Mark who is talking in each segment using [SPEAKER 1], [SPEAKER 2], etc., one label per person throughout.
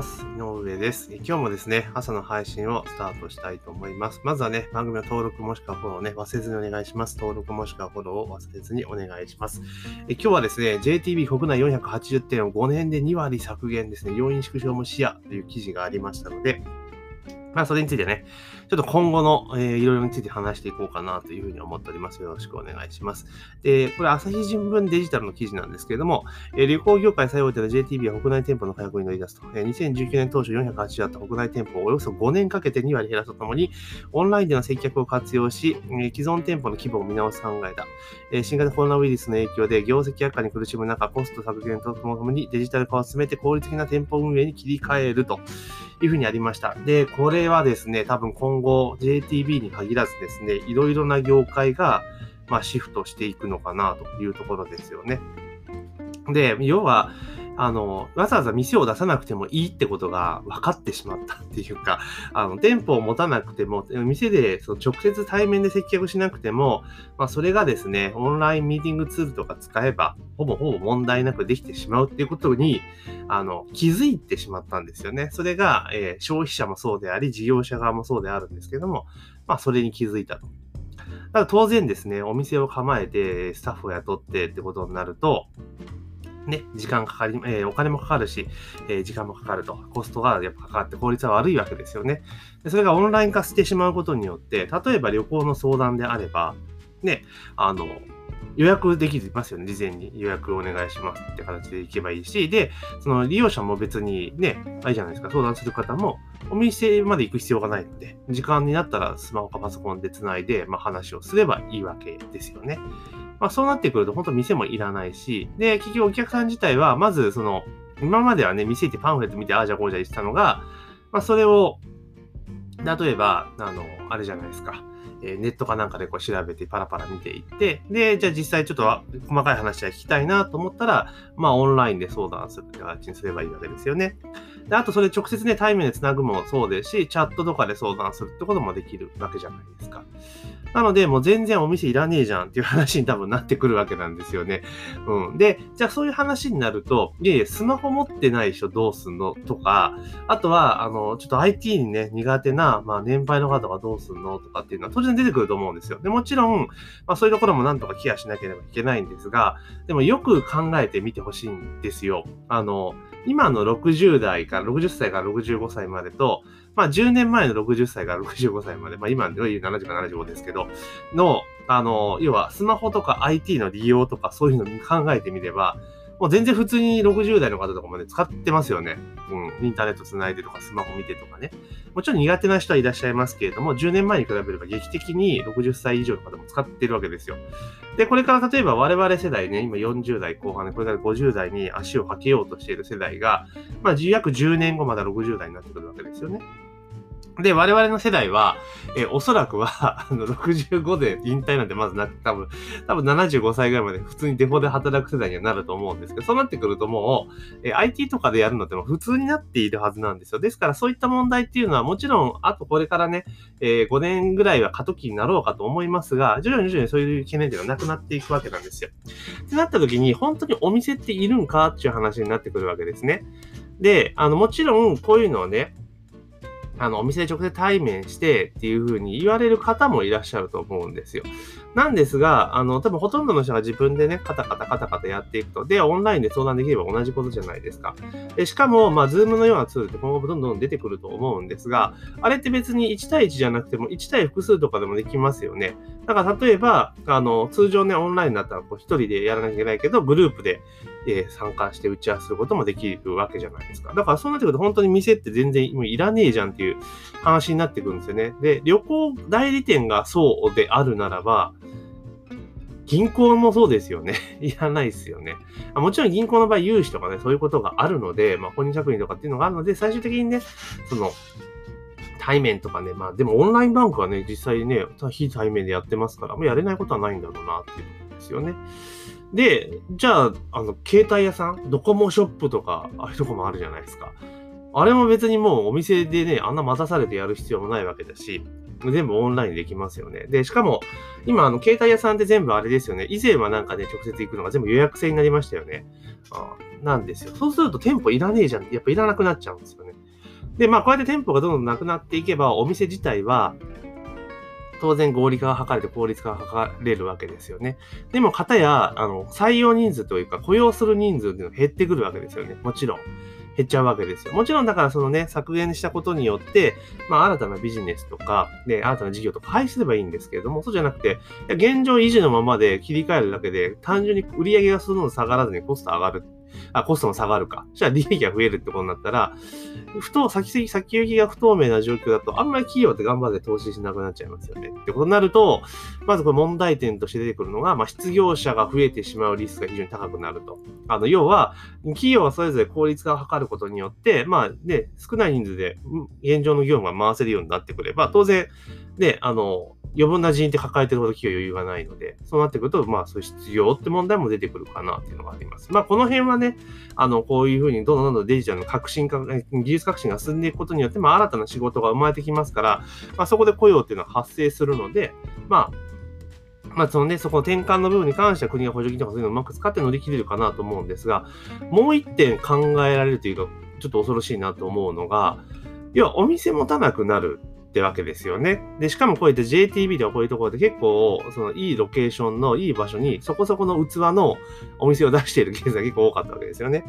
[SPEAKER 1] ます。井上です。今日もですね、朝の配信をスタートしたいと思います。まずはね、番組の登録もしくはフォローね、忘れずにお願いします。登録もしくはフォローを忘れずにお願いします。え今日はですね、JTB 国内480点を5年で2割削減ですね、要因縮小も視野という記事がありましたので、まあ、それについてね、ちょっと今後の、えー、いろいろについて話していこうかなというふうに思っております。よろしくお願いします。で、これ、朝日新聞デジタルの記事なんですけれども、えー、旅行業界最大手の JTB は国内店舗の開拓に乗り出すと、えー、2019年当初480あった国内店舗をおよそ5年かけて2割減らすとともに、オンラインでの接客を活用し、えー、既存店舗の規模を見直す考えだ。えー、新型コロナウイルスの影響で業績悪化に苦しむ中、コスト削減とともにデジタル化を進めて効率的な店舗運営に切り替えると。いうふうにありました。で、これこれはですね、多分今後 JTB に限らずですね、いろいろな業界が、まあ、シフトしていくのかなというところですよね。で、要は、あの、わざわざ店を出さなくてもいいってことが分かってしまったっていうか、あの、店舗を持たなくても、店でその直接対面で接客しなくても、まあ、それがですね、オンラインミーティングツールとか使えば、ほぼほぼ問題なくできてしまうっていうことに、あの、気づいてしまったんですよね。それが、えー、消費者もそうであり、事業者側もそうであるんですけども、まあ、それに気づいたと。だから当然ですね、お店を構えて、スタッフを雇ってってことになると、ね、時間かかり、えー、お金もかかるし、えー、時間もかかると、コストがやっぱかかって効率は悪いわけですよね。でそれがオンライン化してしまうことによって、例えば旅行の相談であれば、ね、あの、予約できますよね。事前に予約お願いしますって形で行けばいいし、で、その利用者も別にね、あれじゃないですか、相談する方も、お店まで行く必要がないので、時間になったらスマホかパソコンで繋いで、まあ、話をすればいいわけですよね。まあ、そうなってくると、本当店もいらないし、で、結局お客さん自体は、まず、その、今まではね、店行ってパンフレット見て、ああじゃこうじゃ言ってたのが、まあ、それを、例えば、あの、あれじゃないですか。えネットかなんかでこう調べてパラパラ見ていって、で、じゃあ実際ちょっと細かい話は聞きたいなと思ったら、まあオンラインで相談するって形にすればいいわけですよね。で、あとそれ直接ね、対面で繋ぐもそうですし、チャットとかで相談するってこともできるわけじゃないですか。なので、もう全然お店いらねえじゃんっていう話に多分なってくるわけなんですよね。うん。で、じゃあそういう話になると、いやいや、スマホ持ってない人どうすんの？とか、あとは、あの、ちょっと IT にね、苦手な、まあ、年配の方はどうすんのとかっていうのは当然出てくると思うんですよ。で、もちろん、まあ、そういうところもなんとかケアしなければいけないんですが、でもよく考えてみてほしいんですよ。あの、今の60代から60歳から65歳までと、まあ10年前の60歳から65歳まで、まあ今では70か75ですけど、の、あの、要はスマホとか IT の利用とかそういうのに考えてみれば、もう全然普通に60代の方とかもね、使ってますよね。うん。インターネット繋いでとか、スマホ見てとかね。もちろん苦手な人はいらっしゃいますけれども、10年前に比べれば劇的に60歳以上の方も使ってるわけですよ。で、これから例えば我々世代ね、今40代後半で、これから50代に足をかけようとしている世代が、まあ、約10年後まだ60代になってくるわけですよね。で、我々の世代は、えおそらくは、あの、65で引退なんてまずなく、多分、多分75歳ぐらいまで普通にデフォで働く世代にはなると思うんですけど、そうなってくるともう、え IT とかでやるのっても普通になっているはずなんですよ。ですからそういった問題っていうのはもちろん、あとこれからね、えー、5年ぐらいは過渡期になろうかと思いますが、徐々に徐々にそういう懸念っていうのはなくなっていくわけなんですよ。ってなった時に、本当にお店っているんかっていう話になってくるわけですね。で、あの、もちろん、こういうのをね、あの、お店で直接対面してっていう風に言われる方もいらっしゃると思うんですよ。なんですが、あの、多分ほとんどの人が自分でね、カタカタカタカタやっていくと、で、オンラインで相談できれば同じことじゃないですか。でしかも、まあ、ズームのようなツールって今後どんどん出てくると思うんですが、あれって別に1対1じゃなくても1対複数とかでもできますよね。だから例えば、あの、通常ね、オンラインだったらこう1人でやらなきゃいけないけど、グループで、えー、参加して打ち合わせすることもできるわけじゃないですか。だからそうなってくると本当に店って全然もういらねえじゃんっていう話になってくるんですよね。で、旅行代理店がそうであるならば、銀行もそうですよね。いらないですよね。もちろん銀行の場合、融資とかね、そういうことがあるので、まあ、本人確認とかっていうのがあるので、最終的にね、その、対面とかね、まあでもオンラインバンクはね、実際ね、非対面でやってますから、もうやれないことはないんだろうなっていうことですよね。で、じゃあ、あの、携帯屋さん、ドコモショップとか、ああいうとこもあるじゃないですか。あれも別にもうお店でね、あんな待たされてやる必要もないわけだし、全部オンラインできますよね。で、しかも、今、あの、携帯屋さんって全部あれですよね。以前はなんかね、直接行くのが全部予約制になりましたよね。あなんですよ。そうすると店舗いらねえじゃんやっぱいらなくなっちゃうんですよね。で、まあ、こうやって店舗がどんどんなくなっていけば、お店自体は、当然合理化が図れて効率化が図れるわけですよね。でも、方や、あの、採用人数というか、雇用する人数っていうのが減ってくるわけですよね。もちろん。減っちゃうわけですよ。もちろんだからそのね、削減したことによって、まあ新たなビジネスとか、ね、新たな事業とか廃止すればいいんですけれども、そうじゃなくて、現状維持のままで切り替えるだけで、単純に売り上げがその下がらずにコスト上がるあ、コストも下がるか。じゃあ利益が増えるってことになったら、不当、先先行きが不透明な状況だと、あんまり企業って頑張って投資しなくなっちゃいますよね。ってことになると、まずこれ問題点として出てくるのが、まあ、失業者が増えてしまうリスクが非常に高くなると。あの、要は、企業はそれぞれ効率化を図ることによって、まあ、ね、少ない人数で現状の業務が回せるようになってくれば、当然、ね、あの、余分な人員って抱えてるほど企業余裕がないので、そうなってくると、まあそういう失業って問題も出てくるかなっていうのがあります。まあこの辺はね、あの、こういうふうにどんどんどんどんデジタルの革新化、技術革新が進んでいくことによって、まあ新たな仕事が生まれてきますから、まあそこで雇用っていうのは発生するので、まあまあ、そのね、そこの転換の部分に関しては国が補助金とかそういうのをうまく使って乗り切れるかなと思うんですが、もう一点考えられるというか、ちょっと恐ろしいなと思うのが、要はお店持たなくなるってわけですよね。で、しかもこうやって JTB ではこういうところで結構、そのいいロケーションのいい場所にそこそこの器のお店を出しているケースが結構多かったわけですよね。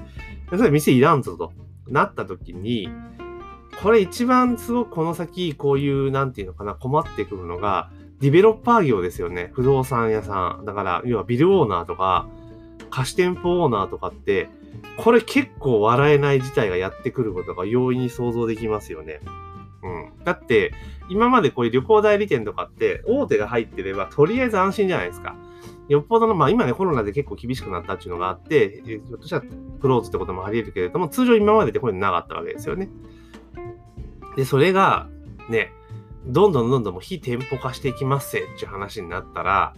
[SPEAKER 1] でそれ店いらんぞとなった時に、これ一番すごくこの先こういう、なんていうのかな、困ってくるのが、ディベロッパー業ですよね。不動産屋さん。だから、要はビルオーナーとか、貸し店舗オーナーとかって、これ結構笑えない事態がやってくることが容易に想像できますよね。うん。だって、今までこういう旅行代理店とかって、大手が入ってれば、とりあえず安心じゃないですか。よっぽどの、まあ今ね、コロナで結構厳しくなったっていうのがあって、ひょっとしたらクローズってこともあり得るけれども、通常今まででこういうのなかったわけですよね。で、それが、ね、どんどんどんどんもう非店舗化していきますっていう話になったら、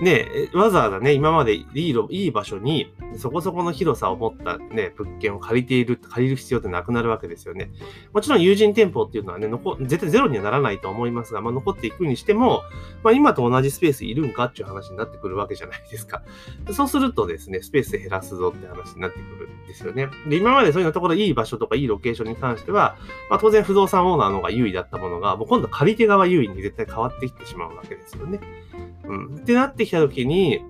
[SPEAKER 1] ね、わざわざね、今までいいいい場所に、そこそこの広さを持ったね、物件を借りている、借りる必要ってなくなるわけですよね。もちろん友人店舗っていうのはね、残絶対ゼロにはならないと思いますが、まあ、残っていくにしても、まあ、今と同じスペースいるんかっていう話になってくるわけじゃないですか。そうするとですね、スペース減らすぞって話になってくるんですよね。で、今までそういうところいい場所とかいいロケーションに関しては、まあ、当然不動産オーナーの方が優位だったものが、もう今度借り手側優位に絶対変わってきてしまうわけですよね。うん。ってなってきたときに、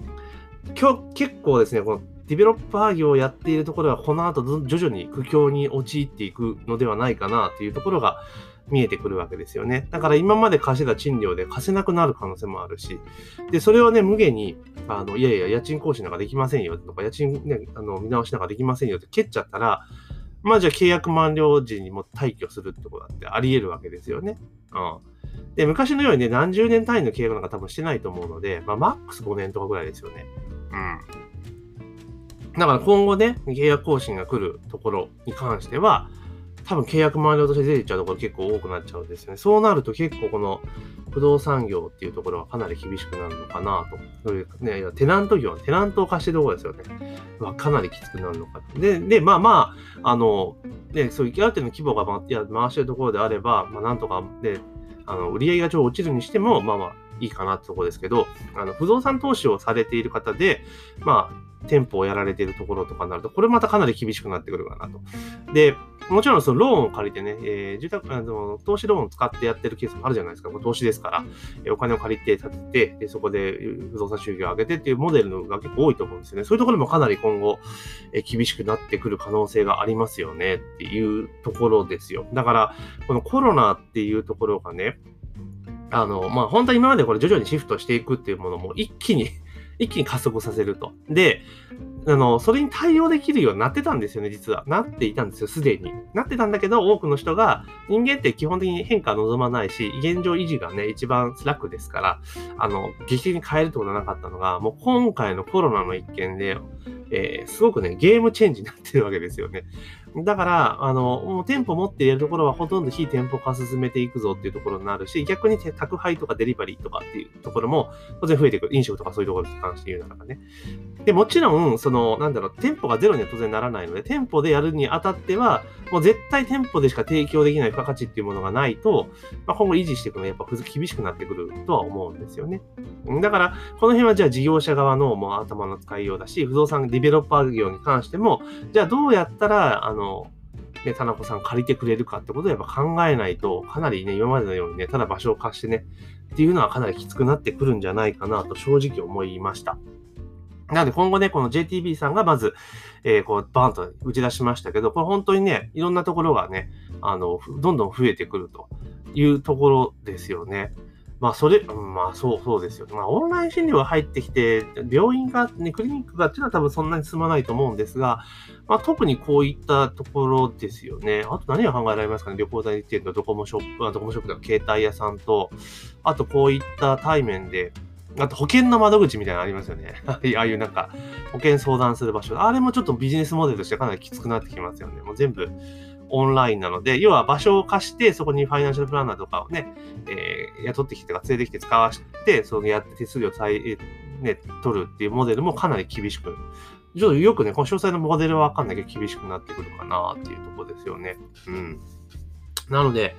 [SPEAKER 1] 今日結構ですね、このディベロッパー業をやっているところは、この後徐々に苦境に陥っていくのではないかなというところが見えてくるわけですよね。だから今まで貸してた賃料で貸せなくなる可能性もあるし、で、それをね、無限に、あの、いやいや、家賃更新なんかできませんよとか、家賃ね、あの、見直しなんかできませんよって蹴っちゃったら、まあじゃあ契約満了時にも退去するってことだってあり得るわけですよね。うん。で、昔のようにね、何十年単位の契約なんか多分してないと思うので、まあ、マックス5年とかぐらいですよね。うん。だから今後ね、契約更新が来るところに関しては、多分契約満了として出てっちゃうところ結構多くなっちゃうんですよね。そうなると結構この不動産業っていうところはかなり厳しくなるのかなと。そういうね、テナント業は、テナントを貸してるところですよね。はかなりきつくなるのかで、で、まあまあ、あの、ね、そういうある程度の規模が回してるところであれば、まあなんとかね、あの、売り上げがちょっと落ちるにしても、まあまあ、いいかなってところですけど、あの、不動産投資をされている方で、まあ、店舗をやられているところとかになると、これまたかなり厳しくなってくるかなと。で、もちろんそのローンを借りてね、えー、住宅、あの、投資ローンを使ってやってるケースもあるじゃないですか。投資ですから、えー、お金を借りて建てて、でそこで不動産収入を上げてっていうモデルが結構多いと思うんですよね。そういうところもかなり今後、えー、厳しくなってくる可能性がありますよねっていうところですよ。だから、このコロナっていうところがね、あの、まあ、本当は今までこれ徐々にシフトしていくっていうものも一気に一気に加速させると。で、あの、それに対応できるようになってたんですよね、実は。なっていたんですよ、すでに。なってたんだけど、多くの人が、人間って基本的に変化望まないし、現状維持がね、一番楽ですから、あの、劇的に変えるってことはなかったのが、もう今回のコロナの一件で、えー、すごくね、ゲームチェンジになってるわけですよね。だから、あの、もう店舗持っているところはほとんど非店舗化進めていくぞっていうところになるし、逆に宅配とかデリバリーとかっていうところも当然増えていく。飲食とかそういうところに関して言うならばね。で、もちろん、その、なんだろう、店舗がゼロには当然ならないので、店舗でやるにあたっては、もう絶対店舗でしか提供できない付加価値っていうものがないと、まあ、今後維持していくのはやっぱ厳しくなってくるとは思うんですよね。だから、この辺はじゃあ事業者側のもう頭の使いようだし、不動産ディベロッパー業に関しても、じゃあどうやったら、あの、ね、田中さん借りてくれるかってことをやっぱ考えないと、かなりね、今までのようにね、ただ場所を貸してね、っていうのはかなりきつくなってくるんじゃないかなと正直思いました。なので今後ね、この JTB さんがまず、えー、こう、バーンと打ち出しましたけど、これ本当にね、いろんなところがね、あの、どんどん増えてくるというところですよね。まあ、それ、まあ、そう、そうですよ。まあ、オンライン診療が入ってきて、病院が、ね、クリニックがっていうのは多分そんなに進まないと思うんですが、まあ、特にこういったところですよね。あと何が考えられますかね？旅行代理店とドコモショップ、ドコモショップとか携帯屋さんと、あとこういった対面で、あと保険の窓口みたいなのありますよね。ああいうなんか保険相談する場所。あれもちょっとビジネスモデルとしてかなりきつくなってきますよね。もう全部オンラインなので、要は場所を貸して、そこにファイナンシャルプランナーとかをね、えー、雇ってきてか連れてきて使わせて、そのやって手数料を再、ね、取るっていうモデルもかなり厳しく、ちょっとよくね、この詳細のモデルはわかんないけど厳しくなってくるかなっていうとこですよね。うん。なので、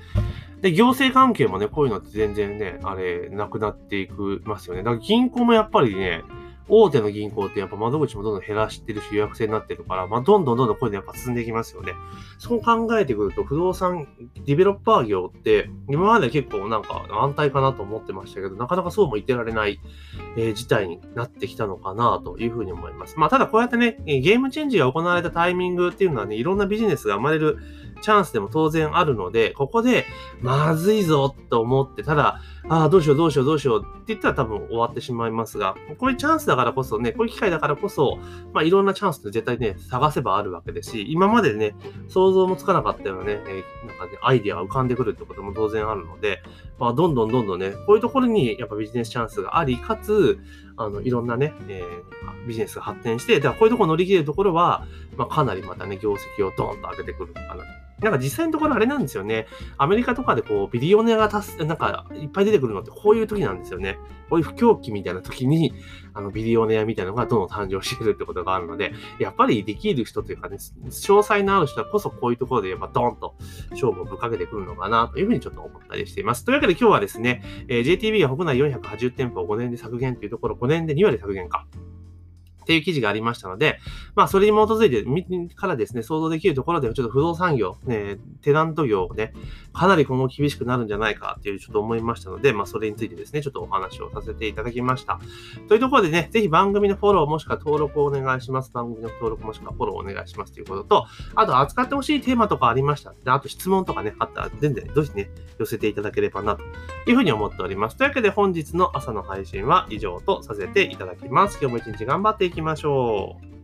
[SPEAKER 1] で、行政関係もね、こういうのって全然ね、あれ、なくなっていくますよね。だから銀行もやっぱりね、大手の銀行ってやっぱ窓口もどんどん減らしてるし予約制になってるから、まあ、どんどんどんどんこういうのやっぱ進んでいきますよね。そう考えてくると、不動産ディベロッパー業って、今まで結構なんか安泰かなと思ってましたけど、なかなかそうも言ってられない、えー、事態になってきたのかなというふうに思います。まあ、ただこうやってね、ゲームチェンジが行われたタイミングっていうのはね、いろんなビジネスが生まれるチャンスでも当然あるので、ここで、まずいぞと思って、ただ、ああ、どうしようどうしようどうしようって言ったら多分終わってしまいますが、こういうチャンスだからこそね、こういう機会だからこそ、まあいろんなチャンスって絶対ね、探せばあるわけですし、今までね、想像もつかなかったようなね、えー、なんかね、アイディアが浮かんでくるってことも当然あるので、まあどんどんどんどんね、こういうところにやっぱビジネスチャンスがあり、かつ、あの、いろんなね、えー、ビジネスが発展して、ではこういうところ乗り切れるところは、まあかなりまたね、業績をドーンと上げてくるのかななんか実際のところあれなんですよね。アメリカとかでこう、ビリオネアがたす、なんかいっぱい出てくるのってこういう時なんですよね。こういう不況期みたいな時に、あの、ビリオネアみたいなのがどんどん誕生してるってことがあるので、やっぱりできる人というかね、詳細のある人はこそこういうところでやっぱドーンと勝負をぶっかけてくるのかなというふうにちょっと思ったりしています。というわけで今日はですね、えー、JTB が国内480店舗を5年で削減というところ、5年で2割削減か。っていう記事がありましたので、まあ、それに基づいて、みからですね、想像できるところでは、ちょっと不動産業、ね、テナント業ね、かなり今後厳しくなるんじゃないかっていうちょっと思いましたので、まあ、それについてですね、ちょっとお話をさせていただきました。というところでね、ぜひ番組のフォローもしくは登録をお願いします。番組の登録もしくはフォローをお願いしますということと、あと扱ってほしいテーマとかありました。で、あと質問とかね、あったら全然、どしね、寄せていただければな、というふうに思っております。というわけで本日の朝の配信は以上とさせていただきます。今日も一日頑張っていきましょう。